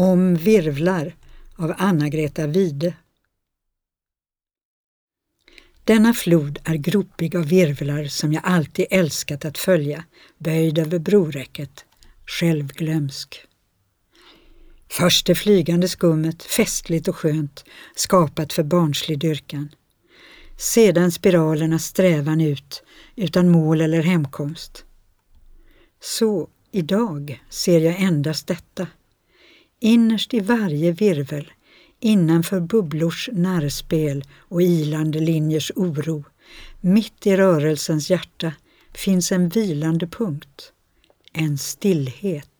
Om virvlar av Anna-Greta Wide. Denna flod är gropig av virvlar som jag alltid älskat att följa, böjd över broräcket, självglömsk. Först det flygande skummet, festligt och skönt, skapat för barnslig dyrkan. Sedan spiralernas strävan ut, utan mål eller hemkomst. Så idag ser jag endast detta. Innerst i varje virvel, innanför bubblors närspel och ilande linjers oro, mitt i rörelsens hjärta, finns en vilande punkt, en stillhet.